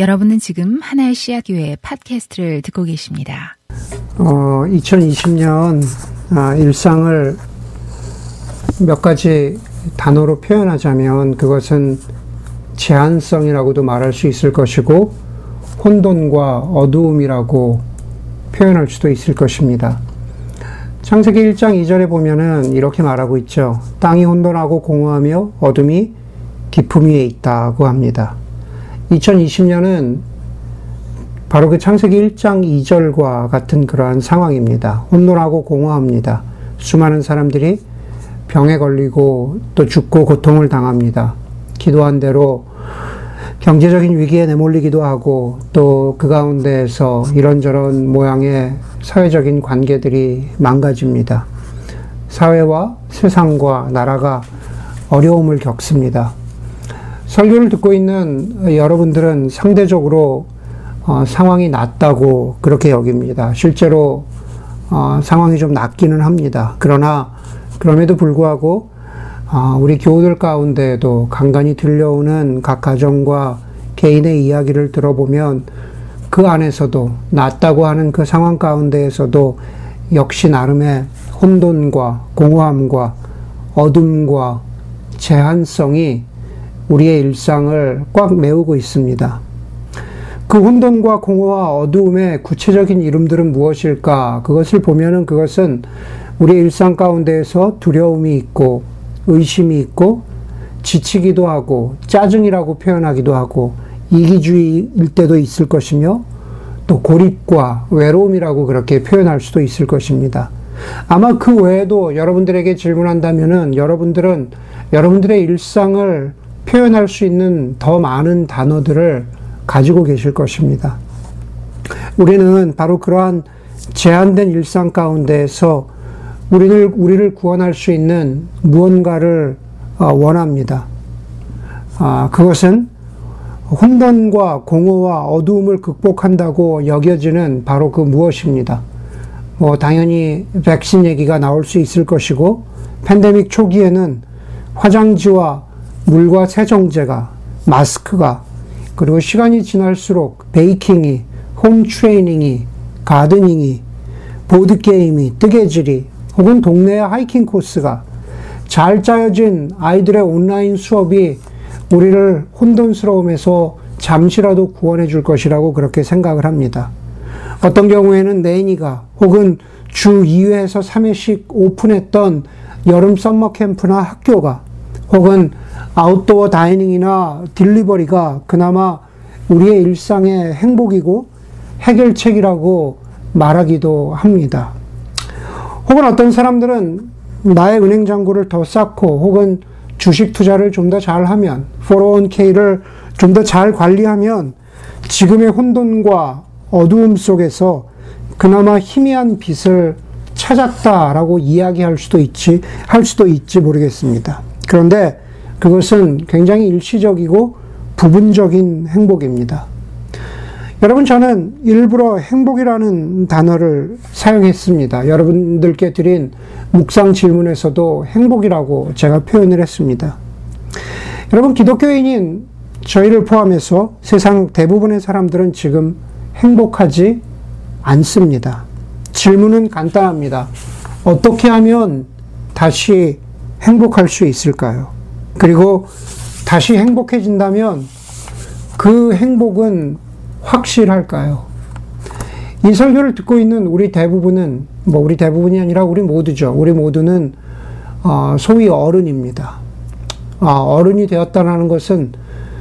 여러분은 지금 하나의 씨앗교회 팟캐스트를 듣고 계십니다. 어, 2020년 아, 일상을 몇 가지 단어로 표현하자면 그것은 제한성이라고도 말할 수 있을 것이고 혼돈과 어두움이라고 표현할 수도 있을 것입니다. 창세기 1장 2절에 보면은 이렇게 말하고 있죠. 땅이 혼돈하고 공허하며 어둠이 깊음 위에 있다고 합니다. 2020년은 바로 그 창세기 1장 2절과 같은 그러한 상황입니다. 혼돈하고 공허합니다. 수많은 사람들이 병에 걸리고 또 죽고 고통을 당합니다. 기도한 대로 경제적인 위기에 내몰리기도 하고 또 그 가운데에서 이런저런 모양의 사회적인 관계들이 망가집니다. 사회와 세상과 나라가 어려움을 겪습니다. 설교를 듣고 있는 여러분들은 상대적으로 어, 상황이 낫다고 그렇게 여깁니다. 실제로 어, 상황이 좀 낫기는 합니다. 그러나 그럼에도 불구하고 어, 우리 교우들 가운데에도 간간히 들려오는 각 가정과 개인의 이야기를 들어보면 그 안에서도 낫다고 하는 그 상황 가운데에서도 역시 나름의 혼돈과 공허함과 어둠과 제한성이 우리의 일상을 꽉 메우고 있습니다. 그 혼돈과 공허와 어두움의 구체적인 이름들은 무엇일까? 그것을 보면은 그것은 우리의 일상 가운데에서 두려움이 있고 의심이 있고 지치기도 하고 짜증이라고 표현하기도 하고 이기주의일 때도 있을 것이며 또 고립과 외로움이라고 그렇게 표현할 수도 있을 것입니다. 아마 그 외에도 여러분들에게 질문한다면은 여러분들은 여러분들의 일상을 표현할 수 있는 더 많은 단어들을 가지고 계실 것입니다. 우리는 바로 그러한 제한된 일상 가운데에서 우리를, 우리를 구원할 수 있는 무언가를 어, 원합니다. 아, 그것은 혼돈과 공허와 어두움을 극복한다고 여겨지는 바로 그 무엇입니다. 뭐, 당연히 백신 얘기가 나올 수 있을 것이고, 팬데믹 초기에는 화장지와 물과 세정제가, 마스크가, 그리고 시간이 지날수록 베이킹이, 홈 트레이닝이, 가드닝이, 보드게임이, 뜨개질이, 혹은 동네 하이킹 코스가 잘 짜여진 아이들의 온라인 수업이 우리를 혼돈스러움에서 잠시라도 구원해 줄 것이라고 그렇게 생각을 합니다. 어떤 경우에는 nanny가 혹은 주 2회에서 3회씩 오픈했던 여름 summer camp나 학교가 혹은 outdoor dining이나 delivery가 그나마 우리의 일상의 행복이고 해결책이라고 말하기도 합니다. 혹은 어떤 사람들은 나의 은행 잔고를 더 쌓고 혹은 주식 투자를 좀 더 잘하면 401k를 좀 더 잘 관리하면 지금의 혼돈과 어두움 속에서 그나마 희미한 빛을 찾았다라고 이야기할 수도 있지 할 수도 있지 모르겠습니다. 그런데 그것은 굉장히 일시적이고 부분적인 행복입니다. 여러분, 저는 일부러 행복이라는 단어를 사용했습니다. 여러분들께 드린 묵상 질문에서도 행복이라고 제가 표현을 했습니다. 여러분, 기독교인인 저희를 포함해서 세상 대부분의 사람들은 지금 행복하지 않습니다. 질문은 간단합니다. 어떻게 하면 다시 행복할 수 있을까요? 그리고 다시 행복해진다면 그 행복은 확실할까요? 이 설교를 듣고 있는 우리 대부분은 뭐 우리 대부분이 아니라 우리 모두죠. 우리 모두는 어, 소위 어른입니다. 아, 어른이 되었다는 것은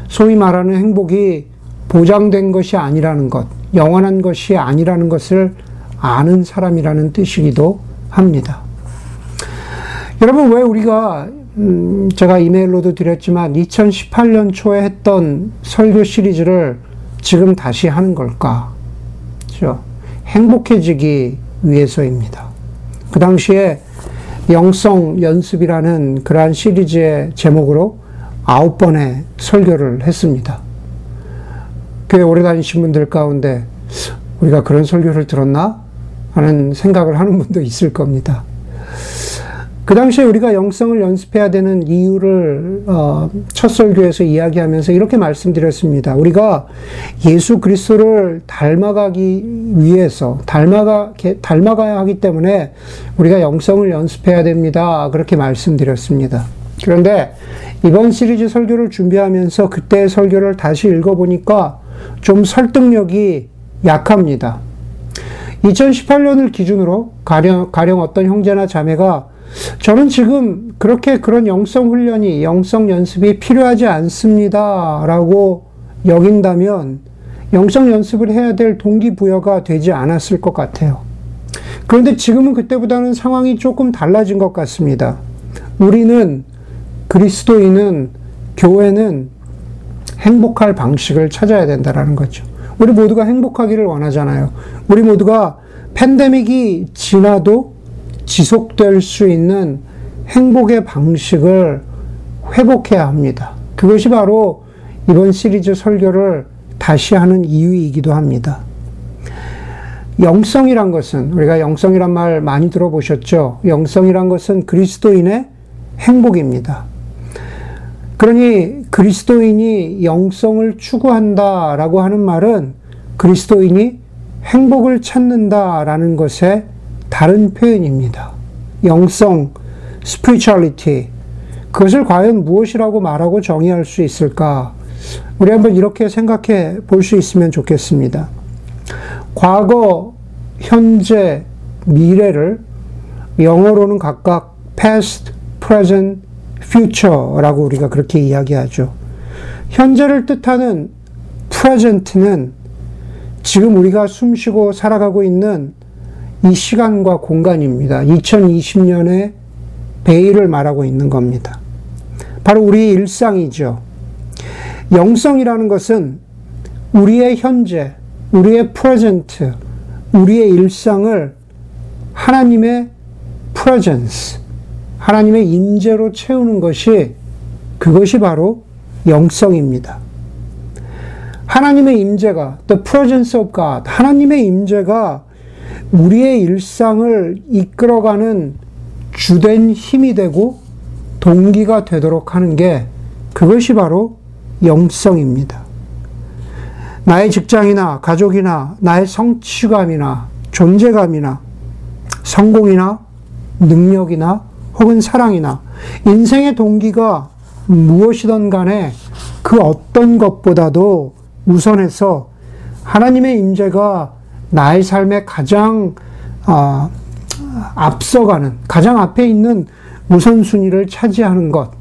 소위 말하는 행복이 보장된 것이 아니라는 것, 영원한 것이 아니라는 것을 아는 사람이라는 뜻이기도 합니다. 여러분, 왜 우리가, 음, 제가 이메일로도 드렸지만, 2018년 초에 했던 설교 시리즈를 지금 다시 하는 걸까? 그렇죠? 행복해지기 위해서입니다. 그 당시에 영성 연습이라는 그러한 시리즈의 제목으로 아홉 번의 설교를 했습니다. 교회 오래 다니신 분들 가운데 우리가 그런 설교를 들었나? 하는 생각을 하는 분도 있을 겁니다. 그 당시에 우리가 영성을 연습해야 되는 이유를 어, 첫 설교에서 이야기하면서 이렇게 말씀드렸습니다. 우리가 예수 그리스도를 닮아가기 위해서 닮아가 닮아가야 하기 때문에 우리가 영성을 연습해야 됩니다. 그렇게 말씀드렸습니다. 그런데 이번 시리즈 설교를 준비하면서 그때 설교를 다시 읽어보니까 좀 설득력이 약합니다. 2018년을 기준으로 가령, 가령 어떤 형제나 자매가 저는 지금 그렇게 그런 영성 훈련이, 영성 연습이 필요하지 않습니다. 라고 여긴다면 영성 연습을 해야 될 동기부여가 되지 않았을 것 같아요. 그런데 지금은 그때보다는 상황이 조금 달라진 것 같습니다. 우리는, 그리스도인은, 교회는 행복할 방식을 찾아야 된다라는 거죠. 우리 모두가 행복하기를 원하잖아요. 우리 모두가 팬데믹이 지나도 지속될 수 있는 행복의 방식을 회복해야 합니다. 그것이 바로 이번 시리즈 설교를 다시 하는 이유이기도 합니다. 영성이란 것은 우리가 영성이란 말 많이 들어보셨죠? 영성이란 것은 그리스도인의 행복입니다. 그러니 그리스도인이 영성을 추구한다라고 하는 말은 그리스도인이 행복을 찾는다라는 것의 다른 표현입니다. 영성, spirituality. 그것을 과연 무엇이라고 말하고 정의할 수 있을까? 우리 한번 이렇게 생각해 볼 수 있으면 좋겠습니다. 과거, 현재, 미래를 영어로는 각각 past, present, future라고 우리가 그렇게 이야기하죠. 현재를 뜻하는 present는 지금 우리가 숨쉬고 살아가고 있는 이 시간과 공간입니다. 2020년의 베일을 말하고 있는 겁니다. 바로 우리의 일상이죠. 영성이라는 것은 우리의 현재, 우리의 프레젠트, 우리의 일상을 하나님의 프레젠스, 하나님의 임재로 채우는 것이 그것이 바로 영성입니다. 하나님의 임재가 the presence of God 하나님의 임재가 우리의 일상을 이끌어가는 주된 힘이 되고 동기가 되도록 하는 게 그것이 바로 영성입니다. 나의 직장이나 가족이나 나의 성취감이나 존재감이나 성공이나 능력이나 혹은 사랑이나 인생의 동기가 무엇이든 간에 그 어떤 것보다도 우선해서 하나님의 임재가 나의 삶에 가장 어, 앞서가는 가장 앞에 있는 우선순위를 차지하는 것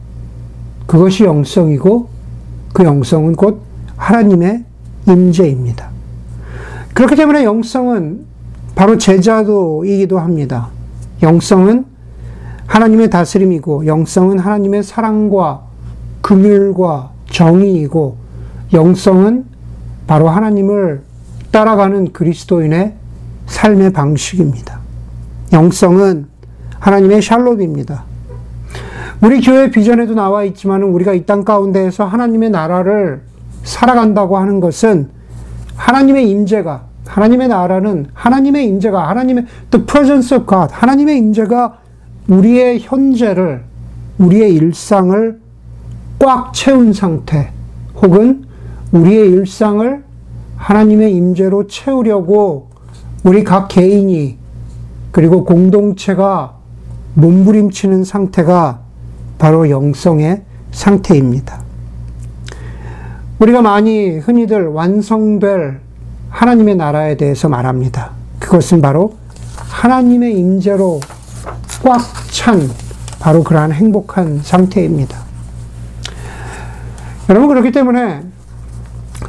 그것이 영성이고 그 영성은 곧 하나님의 임재입니다. 그렇기 때문에 영성은 바로 제자도이기도 합니다. 영성은 하나님의 다스림이고 영성은 하나님의 사랑과 금율과 정의이고 영성은 바로 하나님을 따라가는 그리스도인의 삶의 방식입니다. 영성은 하나님의 샬롯입니다. 우리 교회 비전에도 나와 있지만 우리가 이 땅 가운데에서 하나님의 나라를 살아간다고 하는 것은 하나님의 임재가 하나님의 나라는 하나님의 임재가 하나님의 the presence of God 하나님의 임재가 우리의 현재를 우리의 일상을 꽉 채운 상태 혹은 우리의 일상을 하나님의 임재로 채우려고 우리 각 개인이 그리고 공동체가 몸부림치는 상태가 바로 영성의 상태입니다. 우리가 많이 흔히들 완성될 하나님의 나라에 대해서 말합니다. 그것은 바로 하나님의 임재로 꽉 찬 바로 그러한 행복한 상태입니다. 여러분 그렇기 때문에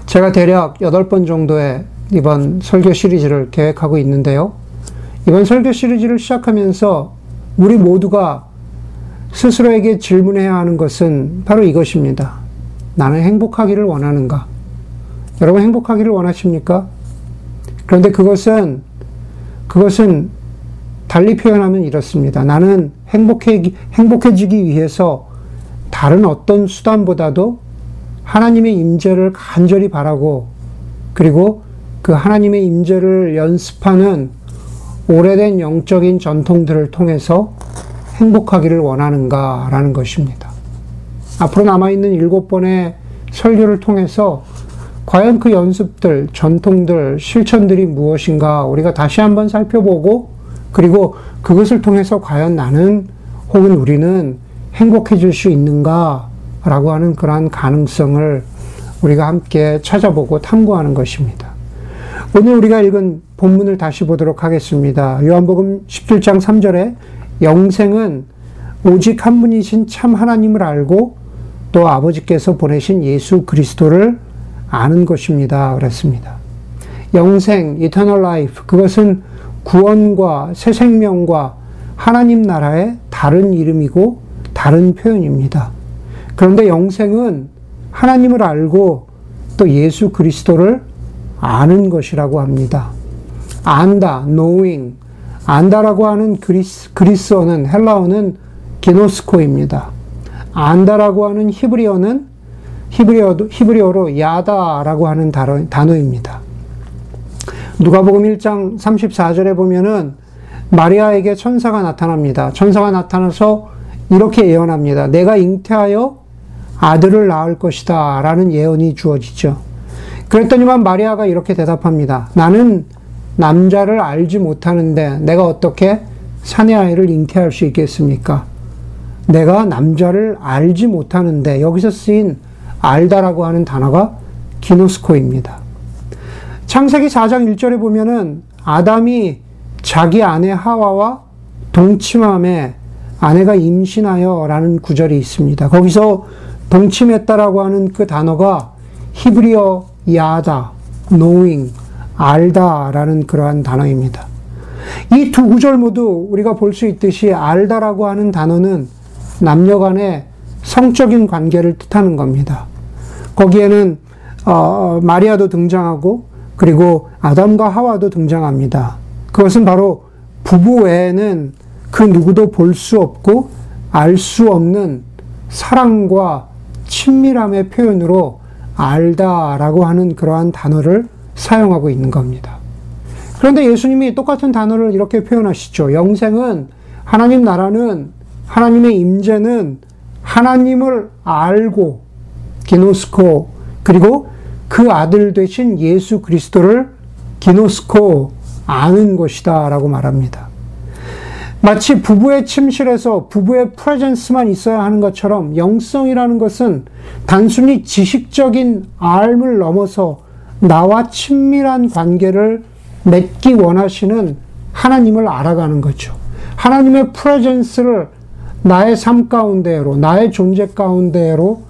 제가 대략 8번 정도의 이번 설교 시리즈를 계획하고 있는데요. 이번 설교 시리즈를 시작하면서 우리 모두가 스스로에게 질문해야 하는 것은 바로 이것입니다. 나는 행복하기를 원하는가? 여러분 행복하기를 원하십니까? 그런데 그것은, 그것은 달리 표현하면 이렇습니다. 나는 행복해, 행복해지기 위해서 다른 어떤 수단보다도 하나님의 임재를 간절히 바라고 그리고 그 하나님의 임재를 연습하는 오래된 영적인 전통들을 통해서 행복하기를 원하는가라는 것입니다. 앞으로 남아있는 일곱 번의 설교를 통해서 과연 그 연습들, 전통들, 실천들이 무엇인가 우리가 다시 한번 살펴보고 그리고 그것을 통해서 과연 나는 혹은 우리는 행복해질 수 있는가 라고 하는 그러한 가능성을 우리가 함께 찾아보고 탐구하는 것입니다. 오늘 우리가 읽은 본문을 다시 보도록 하겠습니다. 요한복음 17장 3절에 영생은 오직 한 분이신 참 하나님을 알고 또 아버지께서 보내신 예수 그리스도를 아는 것입니다. 그랬습니다. 영생, eternal life, 그것은 구원과 새 생명과 하나님 나라의 다른 이름이고 다른 표현입니다. 그런데 영생은 하나님을 알고 또 예수 그리스도를 아는 것이라고 합니다. 안다, knowing. 안다라고 하는 그리스, 그리스어는, 헬라어는 게노스코입니다. 안다라고 하는 히브리어는 히브리어, 히브리어로 야다라고 하는 단어, 단어입니다. 누가복음 1장 34절에 보면은 마리아에게 천사가 나타납니다. 천사가 나타나서 이렇게 예언합니다. 내가 잉태하여 아들을 낳을 것이다. 라는 예언이 주어지죠. 그랬더니만 마리아가 이렇게 대답합니다. 나는 남자를 알지 못하는데 내가 어떻게 사내 아이를 잉태할 수 있겠습니까? 내가 남자를 알지 못하는데 여기서 쓰인 알다라고 하는 단어가 기노스코입니다. 창세기 4장 1절에 보면은 아담이 자기 아내 하와와 동침함에 아내가 임신하여 라는 구절이 있습니다. 거기서 동침했다라고 하는 그 단어가 히브리어 야다, knowing, 알다라는 그러한 단어입니다. 이 두 구절 모두 우리가 볼 수 있듯이 알다라고 하는 단어는 남녀 간의 성적인 관계를 뜻하는 겁니다. 거기에는 어, 마리아도 등장하고 그리고 아담과 하와도 등장합니다. 그것은 바로 부부 외에는 그 누구도 볼 수 없고 알 수 없는 사랑과 친밀함의 표현으로 알다라고 하는 그러한 단어를 사용하고 있는 겁니다. 그런데 예수님이 똑같은 단어를 이렇게 표현하시죠. 영생은 하나님 나라는 하나님의 임재는 하나님을 알고 기노스코 그리고 그 아들 되신 예수 그리스도를 기노스코 아는 것이다라고 말합니다. 마치 부부의 침실에서 부부의 프레젠스만 있어야 하는 것처럼 영성이라는 것은 단순히 지식적인 알을 넘어서 나와 친밀한 관계를 맺기 원하시는 하나님을 알아가는 거죠. 하나님의 프레젠스를 나의 삶 가운데로, 나의 존재 가운데로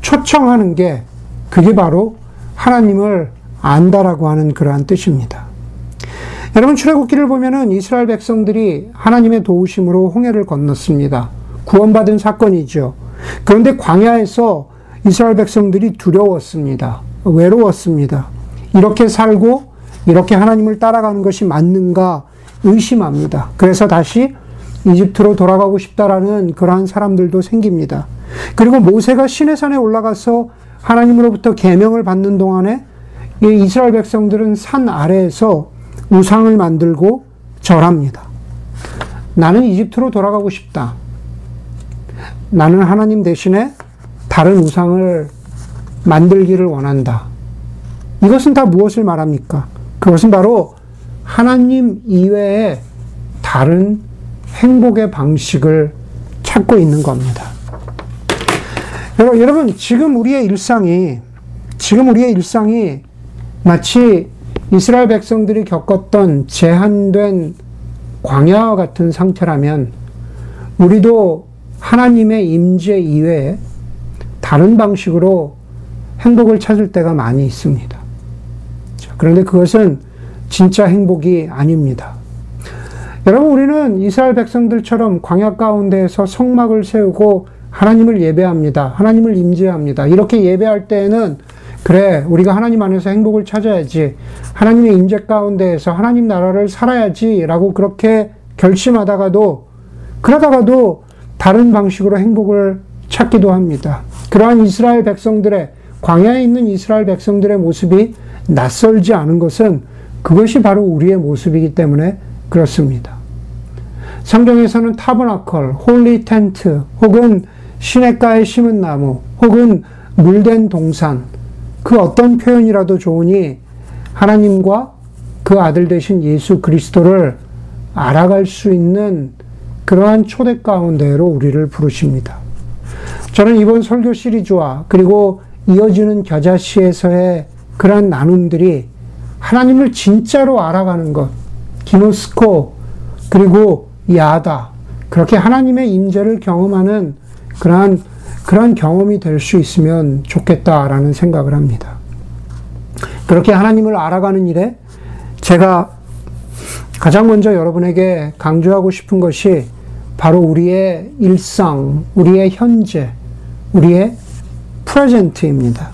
초청하는 게 그게 바로 하나님을 안다라고 하는 그러한 뜻입니다. 여러분 출애굽기를 보면은 이스라엘 백성들이 하나님의 도우심으로 홍해를 건넜습니다. 구원받은 사건이죠. 그런데 광야에서 이스라엘 백성들이 두려웠습니다. 외로웠습니다. 이렇게 살고 이렇게 하나님을 따라가는 것이 맞는가 의심합니다. 그래서 다시 이집트로 돌아가고 싶다라는 그러한 사람들도 생깁니다. 그리고 모세가 시내산에 올라가서 하나님으로부터 계명을 받는 동안에 이스라엘 백성들은 산 아래에서 우상을 만들고 절합니다. 나는 이집트로 돌아가고 싶다. 나는 하나님 대신에 다른 우상을 만들기를 원한다. 이것은 다 무엇을 말합니까? 그것은 바로 하나님 이외에 다른 행복의 방식을 찾고 있는 겁니다. 여러분, 지금 우리의 일상이, 지금 우리의 일상이 마치 이스라엘 백성들이 겪었던 제한된 광야와 같은 상태라면 우리도 하나님의 임재 이외에 다른 방식으로 행복을 찾을 때가 많이 있습니다. 그런데 그것은 진짜 행복이 아닙니다. 여러분, 우리는 이스라엘 백성들처럼 광야 가운데에서 성막을 세우고 하나님을 예배합니다. 하나님을 임재합니다. 이렇게 예배할 때에는 그래, 우리가 하나님 안에서 행복을 찾아야지. 하나님의 임재 가운데에서 하나님 나라를 살아야지. 라고 그렇게 결심하다가도, 그러다가도 다른 방식으로 행복을 찾기도 합니다. 그러한 이스라엘 백성들의, 광야에 있는 이스라엘 백성들의 모습이 낯설지 않은 것은 그것이 바로 우리의 모습이기 때문에 그렇습니다. 성경에서는 tabernacle, holy tent, 혹은 시냇가에 심은 나무, 혹은 물댄 동산, 그 어떤 표현이라도 좋으니 하나님과 그 아들 되신 예수 그리스도를 알아갈 수 있는 그러한 초대 가운데로 우리를 부르십니다. 저는 이번 설교 시리즈와 그리고 이어지는 겨자씨에서의 그러한 나눔들이 하나님을 진짜로 알아가는 것, 기노스코, 그리고 야다, 그렇게 하나님의 임재를 경험하는 그러한, 그러한 경험이 될 수 있으면 좋겠다라는 생각을 합니다. 그렇게 하나님을 알아가는 일에 제가 가장 먼저 여러분에게 강조하고 싶은 것이 바로 우리의 일상, 우리의 현재, 우리의 present입니다.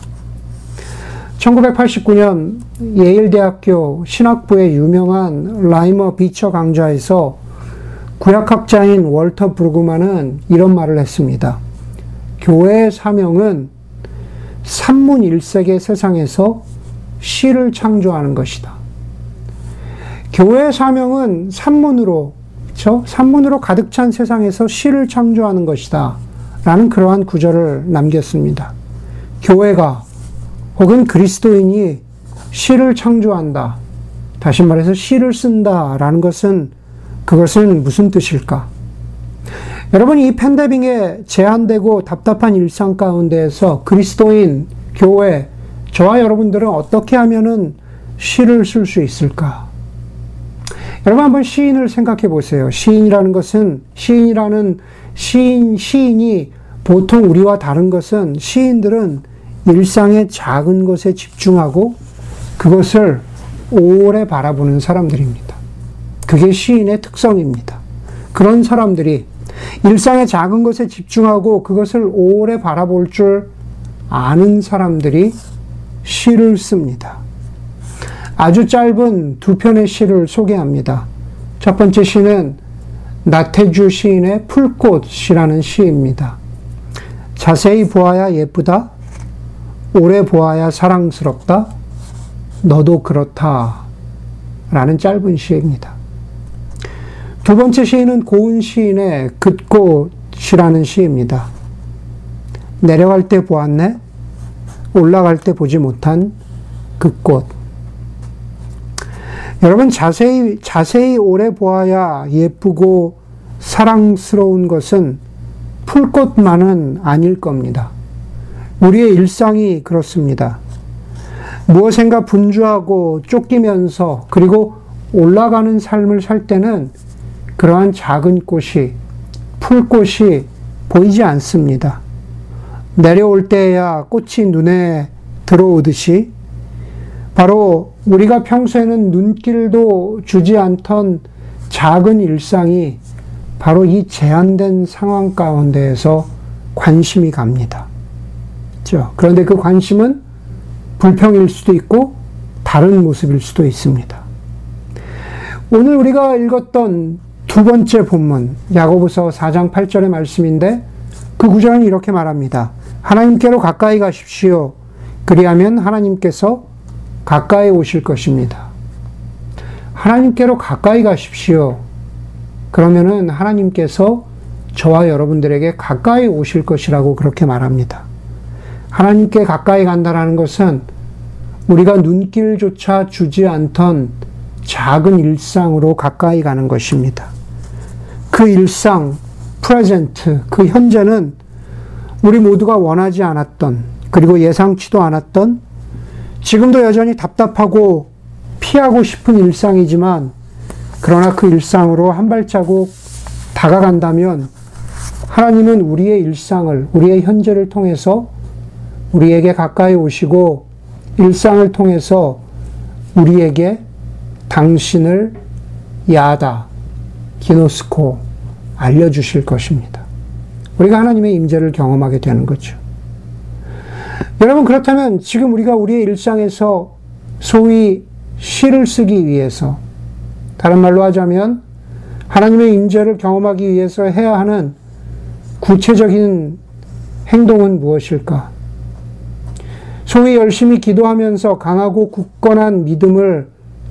1989년 예일대학교 신학부의 유명한 라이먼 비처 강좌에서 구약학자인 월터 브루그만은 이런 말을 했습니다. 교회의 사명은 산문일색의 세상에서 시를 창조하는 것이다. 교회의 사명은 산문으로, 그렇죠? 산문으로 가득 찬 세상에서 시를 창조하는 것이다. 라는 그러한 구절을 남겼습니다. 교회가 혹은 그리스도인이 시를 창조한다. 다시 말해서 시를 쓴다. 라는 것은 그것은 무슨 뜻일까? 여러분, 이 팬데믹에 제한되고 답답한 일상 가운데에서 그리스도인, 교회, 저와 여러분들은 어떻게 하면은 시를 쓸 수 있을까? 여러분 한번 시인을 생각해 보세요. 시인이라는 것은 시인이라는 시인 시인이 보통 우리와 다른 것은 시인들은 일상의 작은 것에 집중하고 그것을 오래 바라보는 사람들입니다. 그게 시인의 특성입니다. 그런 사람들이 일상의 작은 것에 집중하고 그것을 오래 바라볼 줄 아는 사람들이 시를 씁니다. 아주 짧은 두 편의 시를 소개합니다. 첫 번째 시는 나태주 시인의 풀꽃이라는 시입니다. 자세히 보아야 예쁘다. 오래 보아야 사랑스럽다. 너도 그렇다. 라는 짧은 시입니다. 두 번째 시인은 고은 시인의 긋꽃이라는 시입니다. 내려갈 때 보았네. 올라갈 때 보지 못한 그 꽃. 여러분 자세히 자세히 오래 보아야 예쁘고 사랑스러운 것은 풀꽃만은 아닐 겁니다. 우리의 일상이 그렇습니다. 무엇인가 분주하고 쫓기면서 그리고 올라가는 삶을 살 때는 그러한 작은 꽃이 풀꽃이 보이지 않습니다. 내려올 때야 꽃이 눈에 들어오듯이 바로 우리가 평소에는 눈길도 주지 않던 작은 일상이 바로 이 제한된 상황 가운데에서 관심이 갑니다. 그렇죠? 그런데 그 관심은 불평일 수도 있고 다른 모습일 수도 있습니다. 오늘 우리가 읽었던 두 번째 본문 야고보서 4장 8절의 말씀인데 그 구절은 이렇게 말합니다. 하나님께로 가까이 가십시오. 그리하면 하나님께서 가까이 오실 것입니다. 하나님께로 가까이 가십시오. 그러면은 하나님께서 저와 여러분들에게 가까이 오실 것이라고 그렇게 말합니다. 하나님께 가까이 간다라는 것은 우리가 눈길조차 주지 않던 작은 일상으로 가까이 가는 것입니다. 그 일상, 프레젠트, 그 현재는 우리 모두가 원하지 않았던 그리고 예상치도 않았던 지금도 여전히 답답하고 피하고 싶은 일상이지만 그러나 그 일상으로 한 발자국 다가간다면 하나님은 우리의 일상을, 우리의 현재를 통해서 우리에게 가까이 오시고 일상을 통해서 우리에게 당신을 야다, 기노스코 알려주실 것입니다. 우리가 하나님의 임재를 경험하게 되는 거죠. 여러분 그렇다면 지금 우리가 우리의 일상에서 소위 시를 쓰기 위해서 다른 말로 하자면 하나님의 임재를 경험하기 위해서 해야 하는 구체적인 행동은 무엇일까? 소위 열심히 기도하면서 강하고 굳건한 믿음을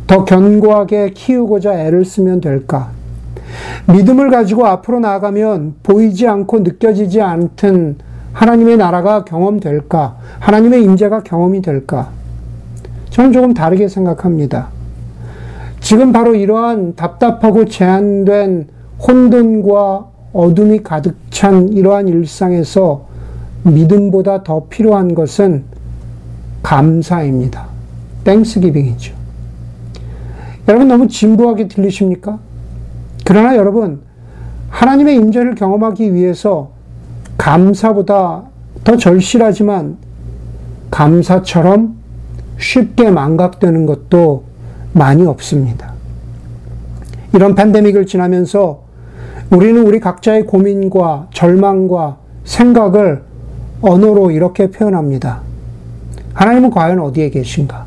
더 견고하게 키우고자 애를 쓰면 될까? 믿음을 가지고 앞으로 나아가면 보이지 않고 느껴지지 않던 하나님의 나라가 경험될까? 하나님의 임재가 경험이 될까? 저는 조금 다르게 생각합니다. 지금 바로 이러한 답답하고 제한된 혼돈과 어둠이 가득 찬 이러한 일상에서 믿음보다 더 필요한 것은 감사입니다. 땡스기빙이죠. 여러분 너무 진부하게 들리십니까? 그러나 여러분 하나님의 임재를 경험하기 위해서 감사보다 더 절실하지만 감사처럼 쉽게 망각되는 것도 많이 없습니다. 이런 팬데믹을 지나면서 우리는 우리 각자의 고민과 절망과 생각을 언어로 이렇게 표현합니다. 하나님은 과연 어디에 계신가?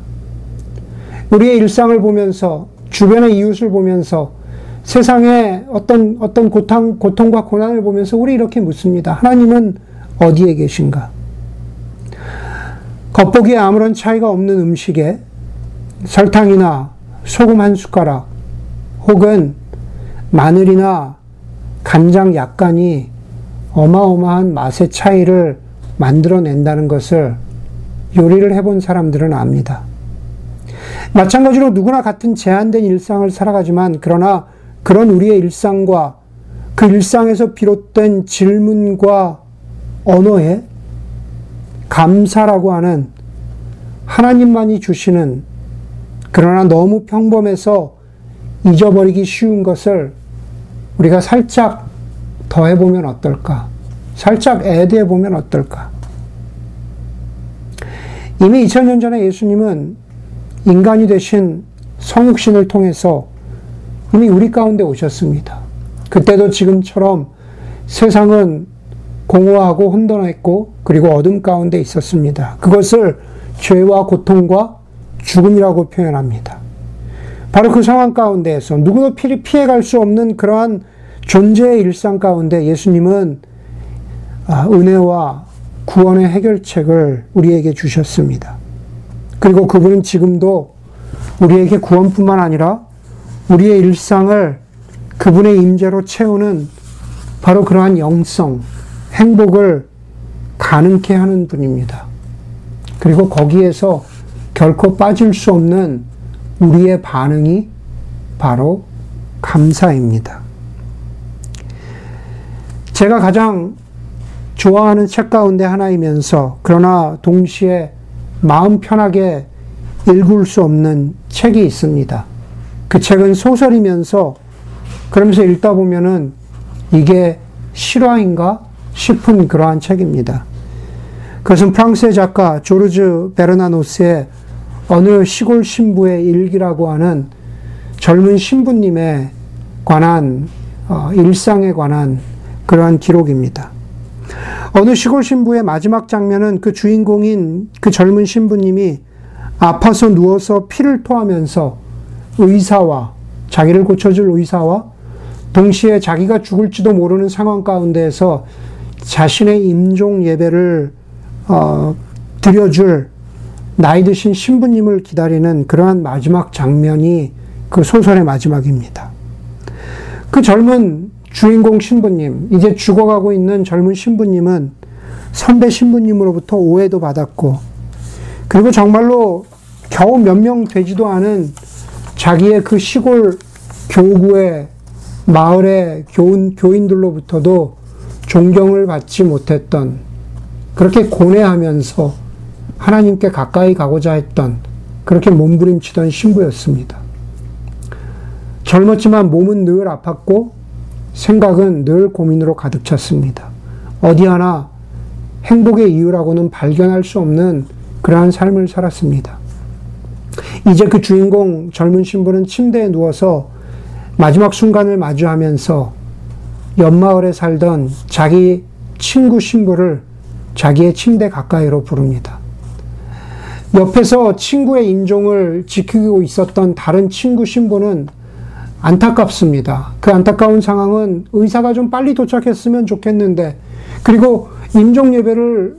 우리의 일상을 보면서 주변의 이웃을 보면서 세상의 어떤 어떤 고통 고통과 고난을 보면서 우리 이렇게 묻습니다. 하나님은 어디에 계신가? 겉보기에 아무런 차이가 없는 음식에 설탕이나 소금 한 숟가락 혹은 마늘이나 간장 약간이 어마어마한 맛의 차이를 만들어낸다는 것을 요리를 해본 사람들은 압니다. 마찬가지로 누구나 같은 제한된 일상을 살아가지만 그러나 그런 우리의 일상과 그 일상에서 비롯된 질문과 언어에 감사라고 하는 하나님만이 주시는 그러나 너무 평범해서 잊어버리기 쉬운 것을 우리가 살짝 더 해보면 어떨까? 살짝 애드해 보면 어떨까? 이미 2000년 전에 예수님은 인간이 되신 성육신을 통해서 이미 우리 가운데 오셨습니다. 그때도 지금처럼 세상은 공허하고 혼돈했고 그리고 어둠 가운데 있었습니다. 그것을 죄와 고통과 죽음이라고 표현합니다. 바로 그 상황 가운데에서 누구도 피해갈 수 없는 그러한 존재의 일상 가운데 예수님은 아, 은혜와 구원의 해결책을 우리에게 주셨습니다. 그리고 그분은 지금도 우리에게 구원뿐만 아니라 우리의 일상을 그분의 임재로 채우는 바로 그러한 영성, 행복을 가능케 하는 분입니다. 그리고 거기에서 결코 빠질 수 없는 우리의 반응이 바로 감사입니다. 제가 가장 좋아하는 책 가운데 하나이면서 그러나 동시에 마음 편하게 읽을 수 없는 책이 있습니다. 그 책은 소설이면서 그러면서 읽다 보면은 이게 실화인가 싶은 그러한 책입니다. 그것은 프랑스의 작가 조르즈 베르나노스의 어느 시골 신부의 일기라고 하는 젊은 신부님에 관한 어, 일상에 관한 그러한 기록입니다. 어느 시골 신부의 마지막 장면은 그 주인공인 그 젊은 신부님이 아파서 누워서 피를 토하면서 의사와 자기를 고쳐줄 의사와 동시에 자기가 죽을지도 모르는 상황 가운데에서 자신의 임종 예배를 어, 드려줄 나이 드신 신부님을 기다리는 그러한 마지막 장면이 그 소설의 마지막입니다. 그 젊은 주인공 신부님, 이제 죽어가고 있는 젊은 신부님은 선배 신부님으로부터 오해도 받았고, 그리고 정말로 겨우 몇 명 되지도 않은 자기의 그 시골 교구의 마을의 교인, 교인들로부터도 존경을 받지 못했던, 그렇게 고뇌하면서 하나님께 가까이 가고자 했던, 그렇게 몸부림치던 신부였습니다. 젊었지만 몸은 늘 아팠고, 생각은 늘 고민으로 가득 찼습니다. 어디 하나 행복의 이유라고는 발견할 수 없는 그러한 삶을 살았습니다. 이제 그 주인공 젊은 신부는 침대에 누워서 마지막 순간을 마주하면서 옆마을에 살던 자기 친구 신부를 자기의 침대 가까이로 부릅니다. 옆에서 친구의 임종을 지키고 있었던 다른 친구 신부는 안타깝습니다. 그 안타까운 상황은 의사가 좀 빨리 도착했으면 좋겠는데, 그리고 임종 예배를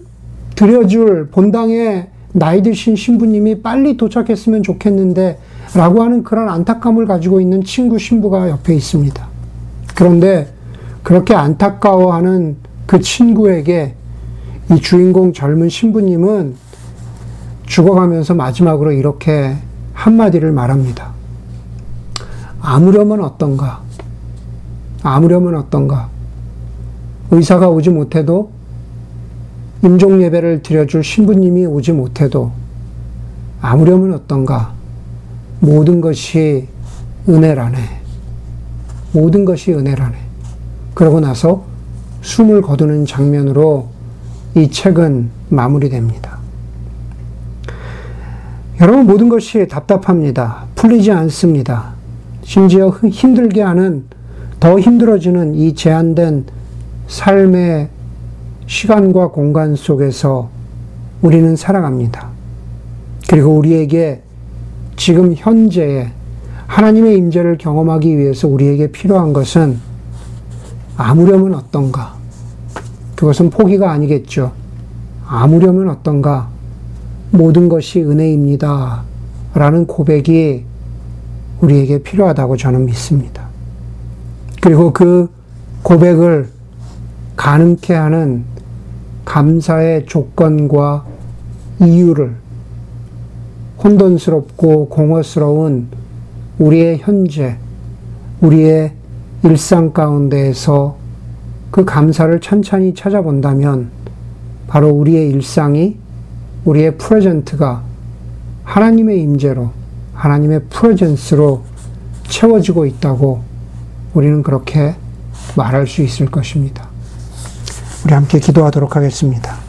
드려줄 본당에 나이 드신 신부님이 빨리 도착했으면 좋겠는데, 라고 하는 그런 안타까움을 가지고 있는 친구 신부가 옆에 있습니다. 그런데 그렇게 안타까워하는 그 친구에게 이 주인공 젊은 신부님은 죽어가면서 마지막으로 이렇게 한마디를 말합니다. 아무려면 어떤가? 아무려면 어떤가? 의사가 오지 못해도 임종 예배를 드려줄 신부님이 오지 못해도 아무려면 어떤가? 모든 것이 은혜라네. 모든 것이 은혜라네. 그러고 나서 숨을 거두는 장면으로 이 책은 마무리됩니다. 여러분, 모든 것이 답답합니다. 풀리지 않습니다. 심지어 힘들게 하는, 더 힘들어지는 이 제한된 삶의 시간과 공간 속에서 우리는 살아갑니다. 그리고 우리에게 지금 현재의 하나님의 임재를 경험하기 위해서 우리에게 필요한 것은 아무려면 어떤가? 그것은 포기가 아니겠죠. 아무려면 어떤가? 모든 것이 은혜입니다. 라는 고백이 우리에게 필요하다고 저는 믿습니다. 그리고 그 고백을 가능케 하는 감사의 조건과 이유를 혼돈스럽고 공허스러운 우리의 현재, 우리의 일상 가운데에서 그 감사를 천천히 찾아본다면 바로 우리의 일상이 우리의 프레젠트가 하나님의 임재로 하나님의 프레젠스로 채워지고 있다고 우리는 그렇게 말할 수 있을 것입니다. 우리 함께 기도하도록 하겠습니다.